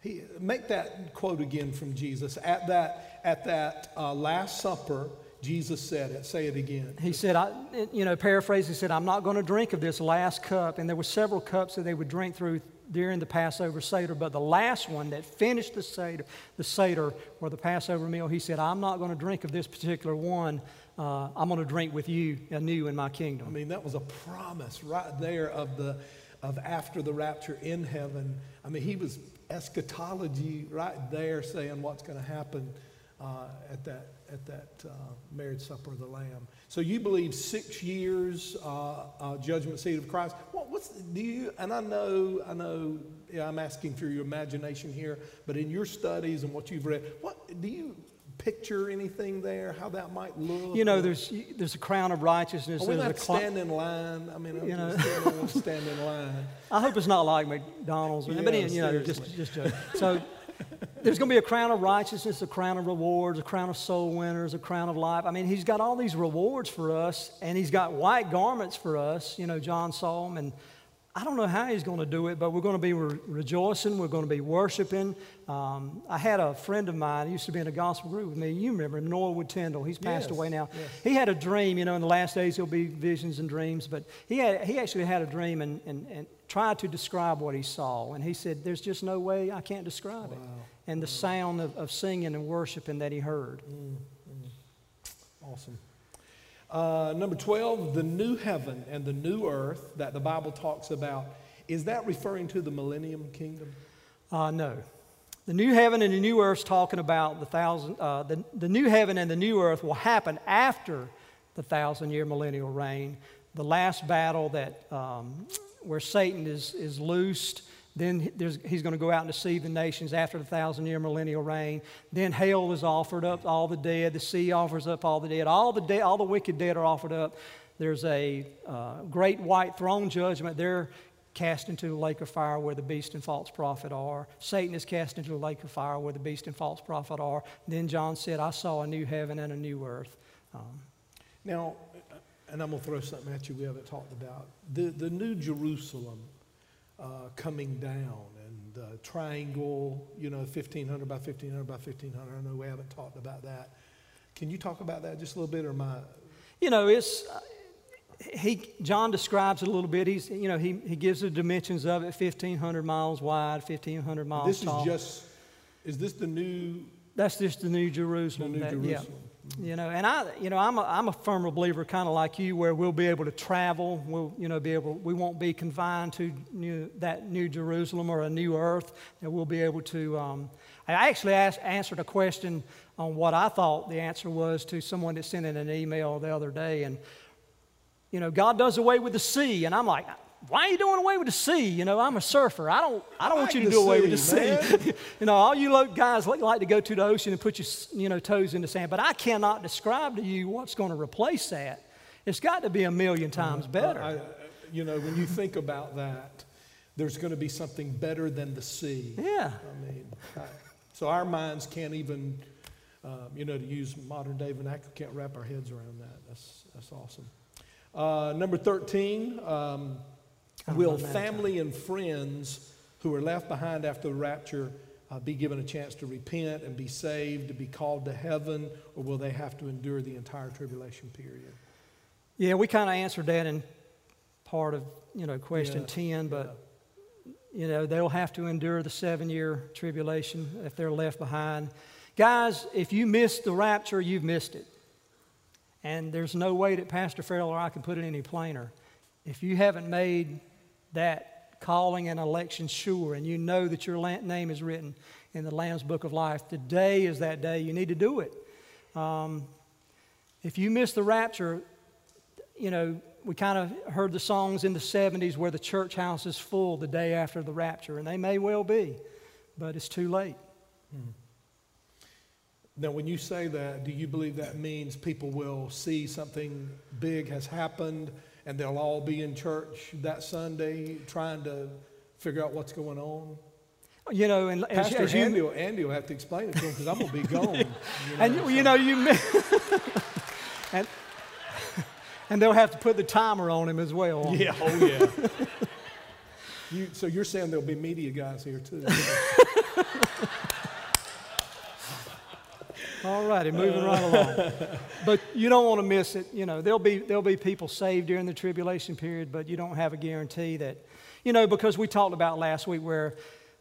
[SPEAKER 1] He, make that quote again from Jesus. At that, at that uh, Last Supper, Jesus said it. Say it again.
[SPEAKER 2] He said, I, you know, paraphrase, he said, I'm not going to drink of this last cup. And there were several cups that they would drink through during the Passover Seder, but the last one that finished the Seder, the Seder or the Passover meal, he said, I'm not going to drink of this particular one. Uh, I'm going to drink with you anew in my kingdom.
[SPEAKER 1] I mean, that was a promise right there of the of after the rapture in heaven. I mean, he was eschatology right there saying what's going to happen uh, at that at that uh, marriage supper of the Lamb. So you believe six years uh, uh, judgment seat of Christ. What, what's do you? And I know, I know, yeah, I'm asking for your imagination here, but in your studies and what you've read, what do you? Picture anything there? How that might look?
[SPEAKER 2] You know, there's there's a crown of righteousness.
[SPEAKER 1] Are we
[SPEAKER 2] there's
[SPEAKER 1] not
[SPEAKER 2] cl-
[SPEAKER 1] stand in line? I mean, I'm
[SPEAKER 2] You know.
[SPEAKER 1] stand, stand in line.
[SPEAKER 2] I hope it's not like McDonald's, but
[SPEAKER 1] Yeah,
[SPEAKER 2] you know, just just joke. So there's going to be a crown of righteousness, a crown of rewards, a crown of soul winners, a crown of life. I mean, he's got all these rewards for us, and he's got white garments for us. You know, John saw them, and I don't know how he's going to do it, but we're going to be re- rejoicing. We're going to be worshiping. Um, I had a friend of mine, used to be in a gospel group with me. You remember him, Norwood Tyndall. He's passed
[SPEAKER 1] Yes,
[SPEAKER 2] away now.
[SPEAKER 1] yes.
[SPEAKER 2] He had a dream, you know, in the last days there'll be visions and dreams, but he, had, he actually had a dream and, and, and tried to describe what he saw. And he said, There's just no way I can't describe it. And the mm. sound of, of singing and worshiping that he heard. Mm, mm.
[SPEAKER 1] Awesome. Uh, number 12, the new heaven and the new earth that the Bible talks about. Is that referring to the millennium kingdom?
[SPEAKER 2] Uh, no. The new heaven and the new earth talking about the thousand, uh, the, the new heaven and the new earth will happen after the thousand year millennial reign. The last battle that, um, where Satan is, is loosed. Then he's going to go out and deceive the nations after the thousand year millennial reign. Then hell is offered up, all the dead. The sea offers up all the dead. All the, de- all the wicked dead are offered up. There's a uh, great white throne judgment. They're cast into the lake of fire where the beast and false prophet are. Satan is cast into the lake of fire where the beast and false prophet are. Then John said, I saw a new heaven and a new earth. Um,
[SPEAKER 1] Now, and I'm going to throw something at you we haven't talked about. The, the new Jerusalem uh, coming down and the triangle, you know, 1500 by 1500 by 1500. I know we haven't talked about that. Can you talk about that just a little bit or I?
[SPEAKER 2] you know, it's, uh, he, John describes it a little bit. He's, you know, he, he gives the dimensions of it 1,500 miles wide, 1,500 miles
[SPEAKER 1] This is just, is this the new,
[SPEAKER 2] That's just the New
[SPEAKER 1] the
[SPEAKER 2] Jerusalem.
[SPEAKER 1] new
[SPEAKER 2] that-.
[SPEAKER 1] Jerusalem?
[SPEAKER 2] You know, and I, you know, I'm a, I'm a firm believer, kind of like you, where we'll be able to travel. We'll, you know, be able. We won't be confined to new, that new Jerusalem or a new earth. That we'll be able to. Um, I actually asked, answered a question on what I thought the answer was to someone that sent in an email the other day, and you know, God does away with the sea, and I'm like, why are you doing away with the sea? You know, I'm a surfer. I don't, I don't
[SPEAKER 1] I
[SPEAKER 2] want you to do away with the
[SPEAKER 1] sea,
[SPEAKER 2] sea. you know, all you guys like, like to go to the ocean and put your, you know, toes in the sand, but I cannot describe to you what's going to replace that. It's got to be a million times better.
[SPEAKER 1] I, you know, when you think about that, there's going to be something better than the sea.
[SPEAKER 2] yeah.
[SPEAKER 1] I mean, I- so our minds can't even, um, you know, to use modern day vernacular, can't wrap our heads around that. That's, that's awesome. Uh, number 13, um, will family and friends who are left behind after the rapture uh, be given a chance to repent and be saved, to be called to heaven, or will they have to endure the entire tribulation period?
[SPEAKER 2] Yeah, we kind of answered that in part of, you know, question
[SPEAKER 1] Yeah,
[SPEAKER 2] 10, but, you know, they'll have to endure the seven year tribulation if they're left behind. Guys, if you missed the rapture, you've missed it. And there's no way that Pastor Farrell or I can put it any plainer. If you haven't made that calling and election sure, and you know that your name is written in the Lamb's Book of Life, today is that day. You need to do it. Um, if you miss the rapture, you know, we kind of heard the songs in the 70s where the church house is full the day after the rapture, and they may well be, but it's too late.
[SPEAKER 1] Now, when you say that, do you believe that means people will see something big has happened and they'll all be in church that Sunday trying to figure out what's going on?
[SPEAKER 2] You know, and as,
[SPEAKER 1] Pastor
[SPEAKER 2] as you,
[SPEAKER 1] Andy, will, Andy will have to explain it to him because I'm going to be gone. you know,
[SPEAKER 2] and you, you know, you and, and they'll have to put the timer on him as well.
[SPEAKER 1] Yeah, oh yeah. you, so you're saying there'll be media guys here too?
[SPEAKER 2] All righty, moving right along. But you don't want to miss it. You know, there'll be, there'll be people saved during the tribulation period, but you don't have a guarantee that, you know, because we talked about last week where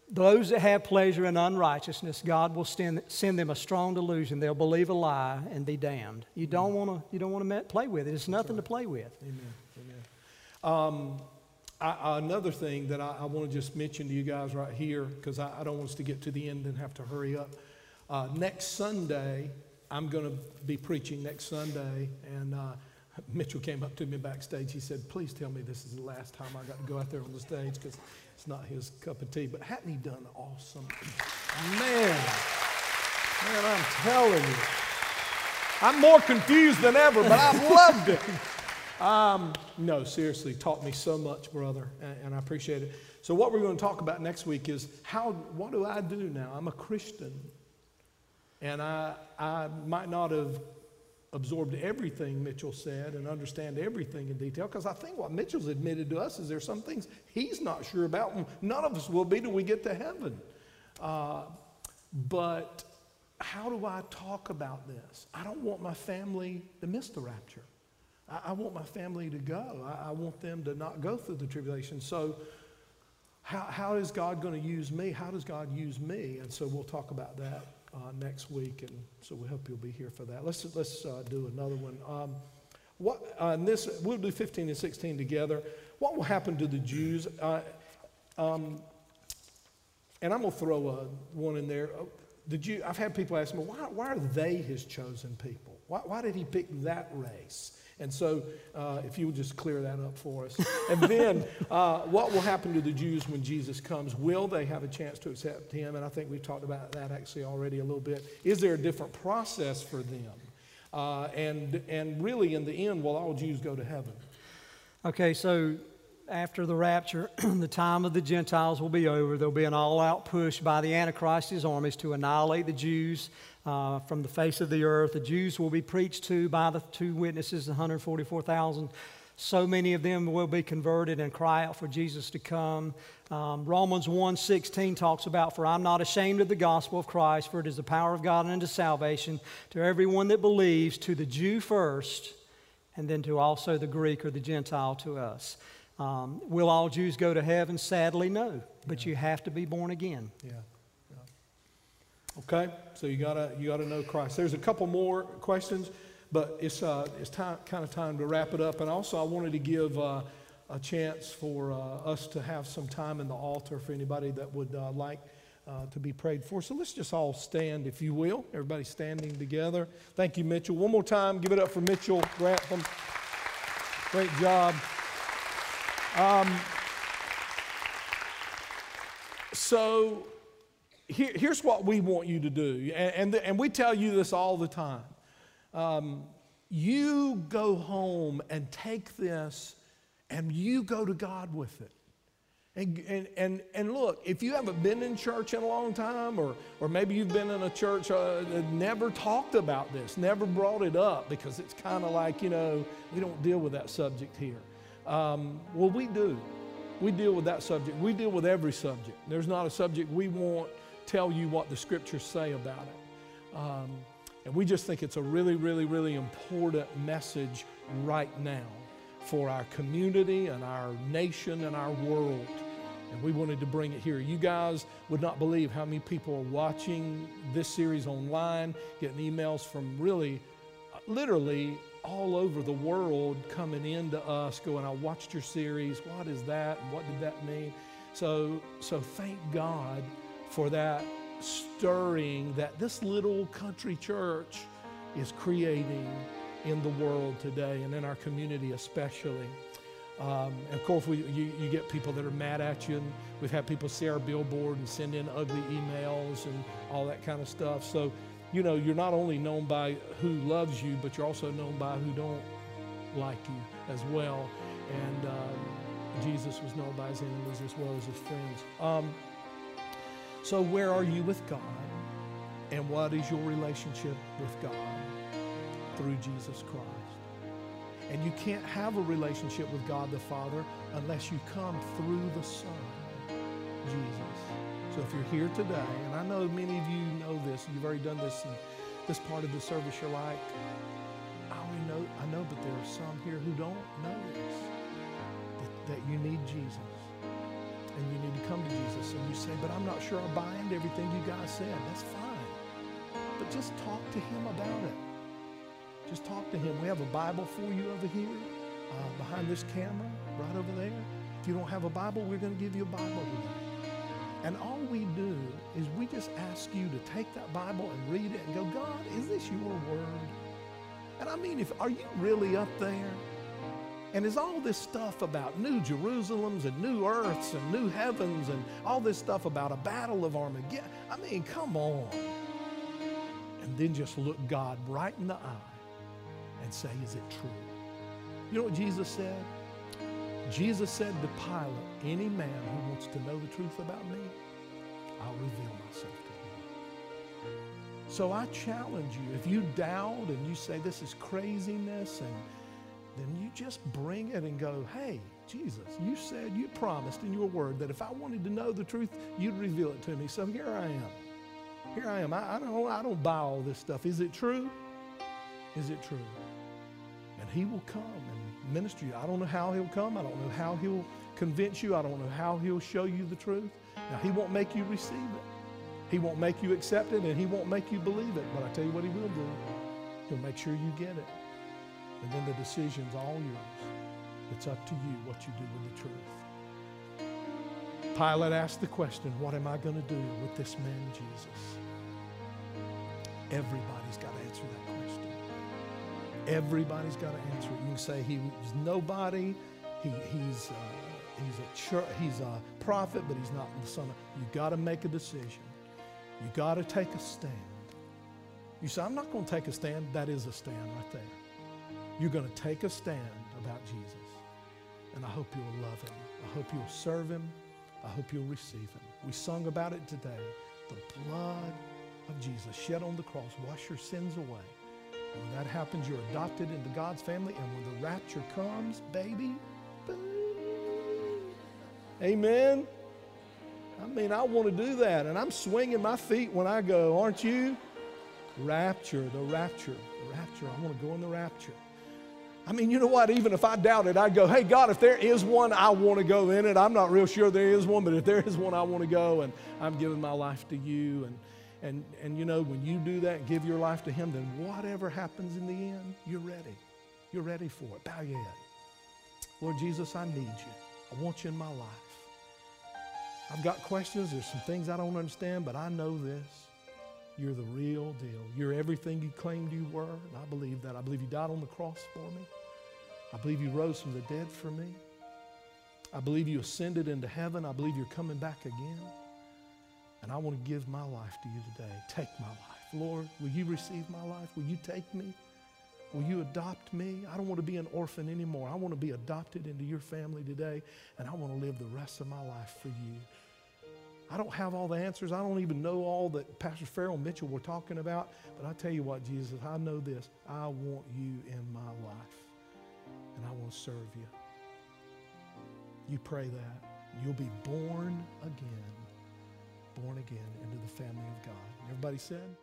[SPEAKER 2] those that have pleasure in unrighteousness, God will send, send them a strong delusion. They'll believe a lie and be damned. You don't want to, you don't want to play with it. It's nothing right. to play with.
[SPEAKER 1] Amen. Amen. Um, I, another thing that I, I want to just mention to you guys right here, because I, I, don't want us to get to the end and have to hurry up. Uh, next Sunday, I'm going to be preaching next Sunday, and uh, Mitchell came up to me backstage. He said, Please tell me this is the last time I got to go out there on the stage because it's not his cup of tea. But hadn't he done awesome? Man, man, I'm telling you. I'm more confused than ever, but I've loved it. Um, no, seriously, taught me so much, brother, and, and, I appreciate it. So, what we're going to talk about next week is how, what do I do now? I'm a Christian, and I, I might not have absorbed everything Mitchell said and understand everything in detail because I think what Mitchell's admitted to us is there's some things he's not sure about, and none of us will be till we get to heaven. Uh, but how do I talk about this? I don't want my family to miss the rapture. I, I want my family to go. I, I, want them to not go through the tribulation. So, how, how is God going to use me? How does God use me? And so we'll talk about that uh, next week. And so we hope you'll be here for that. Let's, let's uh, do another one. Um, what, uh, this, we'll do 15 and 16 together. What will happen to the Jews? Uh, um, and I'm going to throw a, one in there. Oh, the Jew, I've had people ask me, why, why are they his chosen people? Why, why did he pick that race? And so, uh, if you would just clear that up for us. And then, uh, what will happen to the Jews when Jesus comes? Will they have a chance to accept him? And I think we've talked about that actually already a little bit. Is there a different process for them? Uh, and, and really, in the end, will all Jews go to heaven?
[SPEAKER 2] Okay, so after the rapture, the time of the Gentiles will be over. There'll be an all out push by the Antichrist's armies to annihilate the Jews uh, from the face of the earth. The Jews will be preached to by the two witnesses, 144,000. So many of them will be converted and cry out for Jesus to come. Um, Romans 1:16 talks about, "For I'm not ashamed of the gospel of Christ, for it is the power of God unto salvation to everyone that believes, to the Jew first, and then to also the Greek or the Gentile to us." Um, will all Jews go to heaven? Sadly, no. But yeah. you have to be born again.
[SPEAKER 1] Yeah. Okay, so you gotta you gotta know Christ. There's a couple more questions, but it's uh, it's time, kind of time to wrap it up. And also, I wanted to give uh, a chance for uh, us to have some time in the altar for anybody that would uh, like uh, to be prayed for. So let's just all stand, if you will. Everybody standing together. Thank you, Mitchell. One more time, give it up for Mitchell Grantham. Great job. Um, so here, here's what we want you to do, and, and, and, we tell you this all the time. Um, you go home and take this and you go to God with it. And, and, and, and look, if you haven't been in church in a long time, or, or maybe you've been in a church uh, that never talked about this, never brought it up, because it's kind of like, you know, we don't deal with that subject here. Um, well, we do. We deal with that subject. We deal with every subject. There's not a subject we won't tell you what the scriptures say about it. Um, and we just think it's a really, really, really important message right now for our community and our nation and our world. And we wanted to bring it here. You guys would not believe how many people are watching this series online, getting emails from really, literally all over the world coming into us going, I watched your series. What is that? What did that mean? So, so thank God for that stirring that this little country church is creating in the world today and in our community especially. Um, of course, we, you, you, get people that are mad at you, and we've had people see our billboard and send in ugly emails and all that kind of stuff. So, you know, you're not only known by who loves you, but you're also known by who don't like you as well. And um, Jesus was known by his enemies as well as his friends. Um, so, where are you with God? And what is your relationship with God through Jesus Christ? And you can't have a relationship with God the Father unless you come through the Son, Jesus. So if you're here today, and I know many of you know this, you've already done this, and this part of the service, you're like, I already know, I know, but there are some here who don't know this, that, that you need Jesus and you need to come to Jesus. And you say, but I'm not sure I buy into everything you guys said. That's fine. But just talk to him about it. Just talk to him. We have a Bible for you over here, uh, behind this camera, right over there. If you don't have a Bible, we're going to give you a Bible today. And all we do is we just ask you to take that Bible and read it and go, God, is this your word? And I mean, if are you really up there? And is all this stuff about new Jerusalems and new earths and new heavens and all this stuff about a battle of Armageddon? I mean, come on. And then just look God right in the eye and say, Is it true? You know what Jesus said? Jesus said to Pilate, Any man who wants to know the truth about me, I'll reveal myself to him. So I challenge you, if you doubt and you say this is craziness, and then you just bring it and go, hey, Jesus, you said, you promised in your word that if I wanted to know the truth, you'd reveal it to me. So here I am. Here I am. I, I don't, I don't buy all this stuff. Is it true? Is it true? And he will come and minister you. I don't know how he'll come. I don't know how he'll convince you. I don't know how he'll show you the truth. Now, he won't make you receive it. He won't make you accept it, and he won't make you believe it. But I tell you what he will do. He'll make sure you get it. And then the decision's all yours. It's up to you what you do with the truth. Pilate asked the question, What am I going to do with this man, Jesus? Everybody's got to answer that question. Everybody's got to answer it. You can say he's nobody, he, he's, uh, he's, a church, he's a prophet, but he's not the son of. You got to make a decision. You got to take a stand. You say, I'm not going to take a stand. That is a stand right there. You're going to take a stand about Jesus. And I hope you'll love him. I hope you'll serve him. I hope you'll receive him. We sung about it today. The blood of Jesus shed on the cross, wash your sins away. When that happens, you're adopted into God's family. And when the rapture comes, baby, boom. Amen. I mean, I want to do that. And I'm swinging my feet when I go, aren't you? Rapture, the rapture, the rapture. I want to go in the rapture. I mean, you know what? Even if I doubted, I'd go, hey, God, if there is one, I want to go in it. I'm not real sure there is one, but if there is one, I want to go, and I'm giving my life to you. And, and, and you know, when you do that, give your life to Him, then whatever happens in the end, you're ready. You're ready for it. Bow your head. Lord Jesus, I need you. I want you in my life. I've got questions. There's some things I don't understand, but I know this. You're the real deal. You're everything you claimed you were, and I believe that. I believe you died on the cross for me. I believe you rose from the dead for me. I believe you ascended into heaven. I believe you're coming back again. And I want to give my life to you today. Take my life. Lord, will you receive my life? Will you take me? Will you adopt me? I don't want to be an orphan anymore. I want to be adopted into your family today, and I want to live the rest of my life for you. I don't have all the answers. I don't even know all that Pastor Farrell Mitchell were talking about. But I tell you what, Jesus, I know this. I want you in my life, and I want to serve you. You pray that. You'll be born again, born again into the family of God. Everybody said?